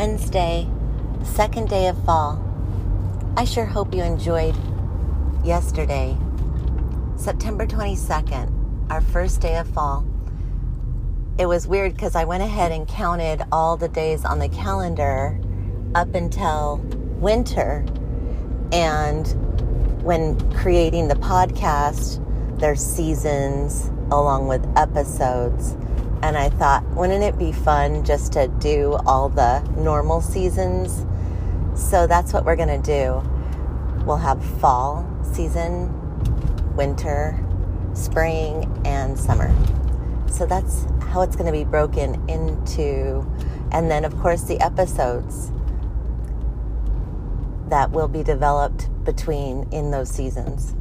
Wednesday, second day of fall. I sure hope you enjoyed yesterday, September 22nd, our first day of fall. It was weird because I went ahead and counted all the days on the calendar up until winter. And when creating the podcast, there's seasons along with episodes. And I thought, wouldn't it be fun just to do all the normal seasons? So that's what we're going to do. We'll have fall season, winter, spring, and summer. So that's how it's going to be broken into. And then, of course, the episodes that will be developed between in those seasons.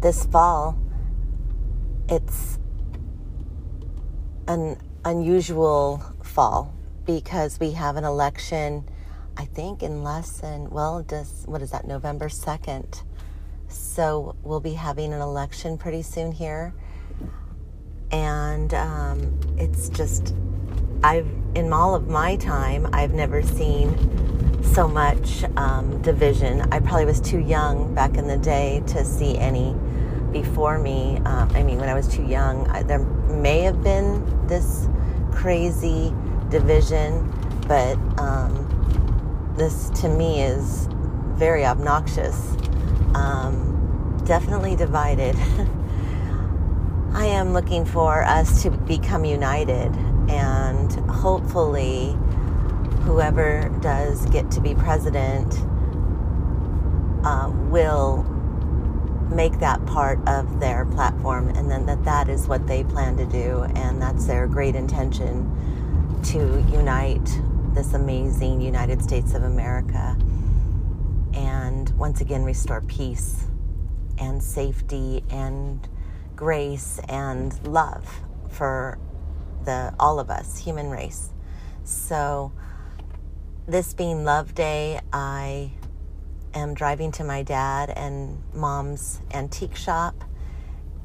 This fall, it's an unusual fall because we have an election, I think, in less than, well, does, what is that, November 2nd. So we'll be having an election pretty soon here. And um, it's just, I've, in all of my time, I've never seen so much um, division. I probably was too young back in the day to see any before me. Um, I mean, when I was too young, I, there may have been this crazy division, but um, this to me is very obnoxious. Um, definitely divided. I am looking for us to become united and hopefully whoever does get to be president uh, will make that part of their platform and then that that is what they plan to do and that's their great intention to unite this amazing United States of America and once again restore peace and safety and grace and love for the all of us human race. So this being love day I am driving to my dad and mom's antique shop,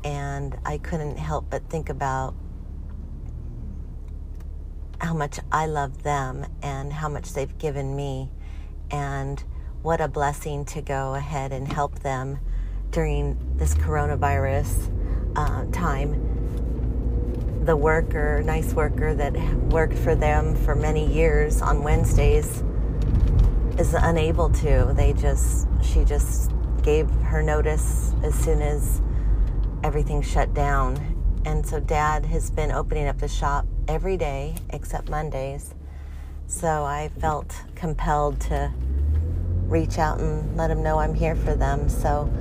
and I couldn't help but think about how much I love them and how much they've given me, and what a blessing to go ahead and help them during this coronavirus uh, time. The worker, nice worker that worked for them for many years on Wednesdays is unable to. They just, she just gave her notice as soon as everything shut down. And so dad has been opening up the shop every day except Mondays. So I felt compelled to reach out and let them know I'm here for them. So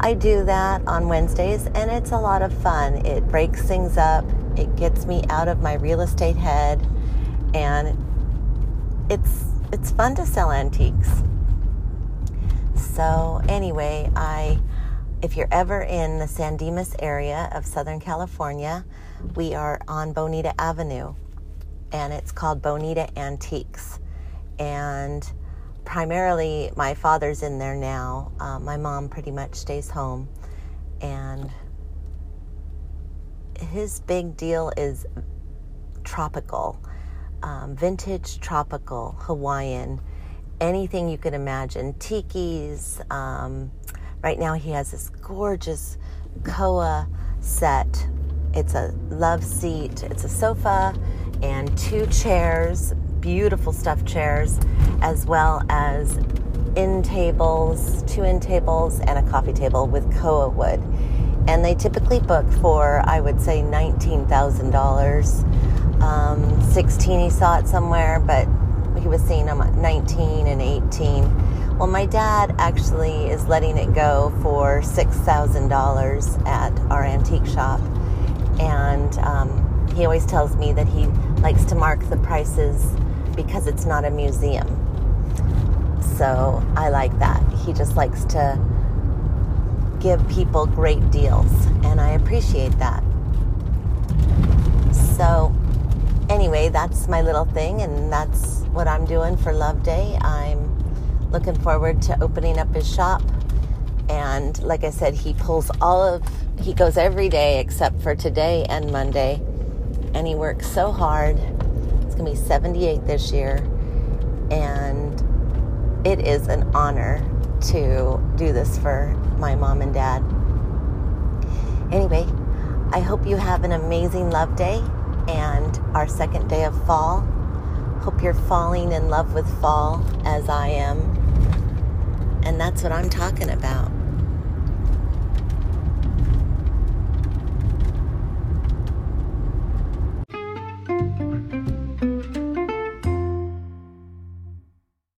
I do that on Wednesdays and it's a lot of fun. It breaks things up, it gets me out of my real estate head, and it's it's fun to sell antiques. So anyway, I if you're ever in the San Dimas area of Southern California, we are on Bonita Avenue and it's called Bonita Antiques. And primarily, my father's in there now. Uh, my mom pretty much stays home. And his big deal is tropical um, vintage, tropical, Hawaiian, anything you could imagine. Tiki's. Um, right now, he has this gorgeous koa set. It's a love seat, it's a sofa, and two chairs, beautiful stuffed chairs, as well as in tables, two in tables, and a coffee table with koa wood. And they typically book for, I would say, $19,000 um, 16 he saw it somewhere, but he was seeing them at 19 and 18. Well, my dad actually is letting it go for $6,000 at our antique shop. And um, he always tells me that he likes to mark the prices because it's not a museum. So I like that. He just likes to give people great deals, and I appreciate that. So anyway, that's my little thing, and that's what I'm doing for Love Day. I'm looking forward to opening up his shop. And like I said, he pulls all of, he goes every day except for today and Monday. And he works so hard. It's going to be 78 this year. And it is an honor to do this for my mom and dad. Anyway, I hope you have an amazing love day and our second day of fall. Hope you're falling in love with fall as I am. And that's what I'm talking about.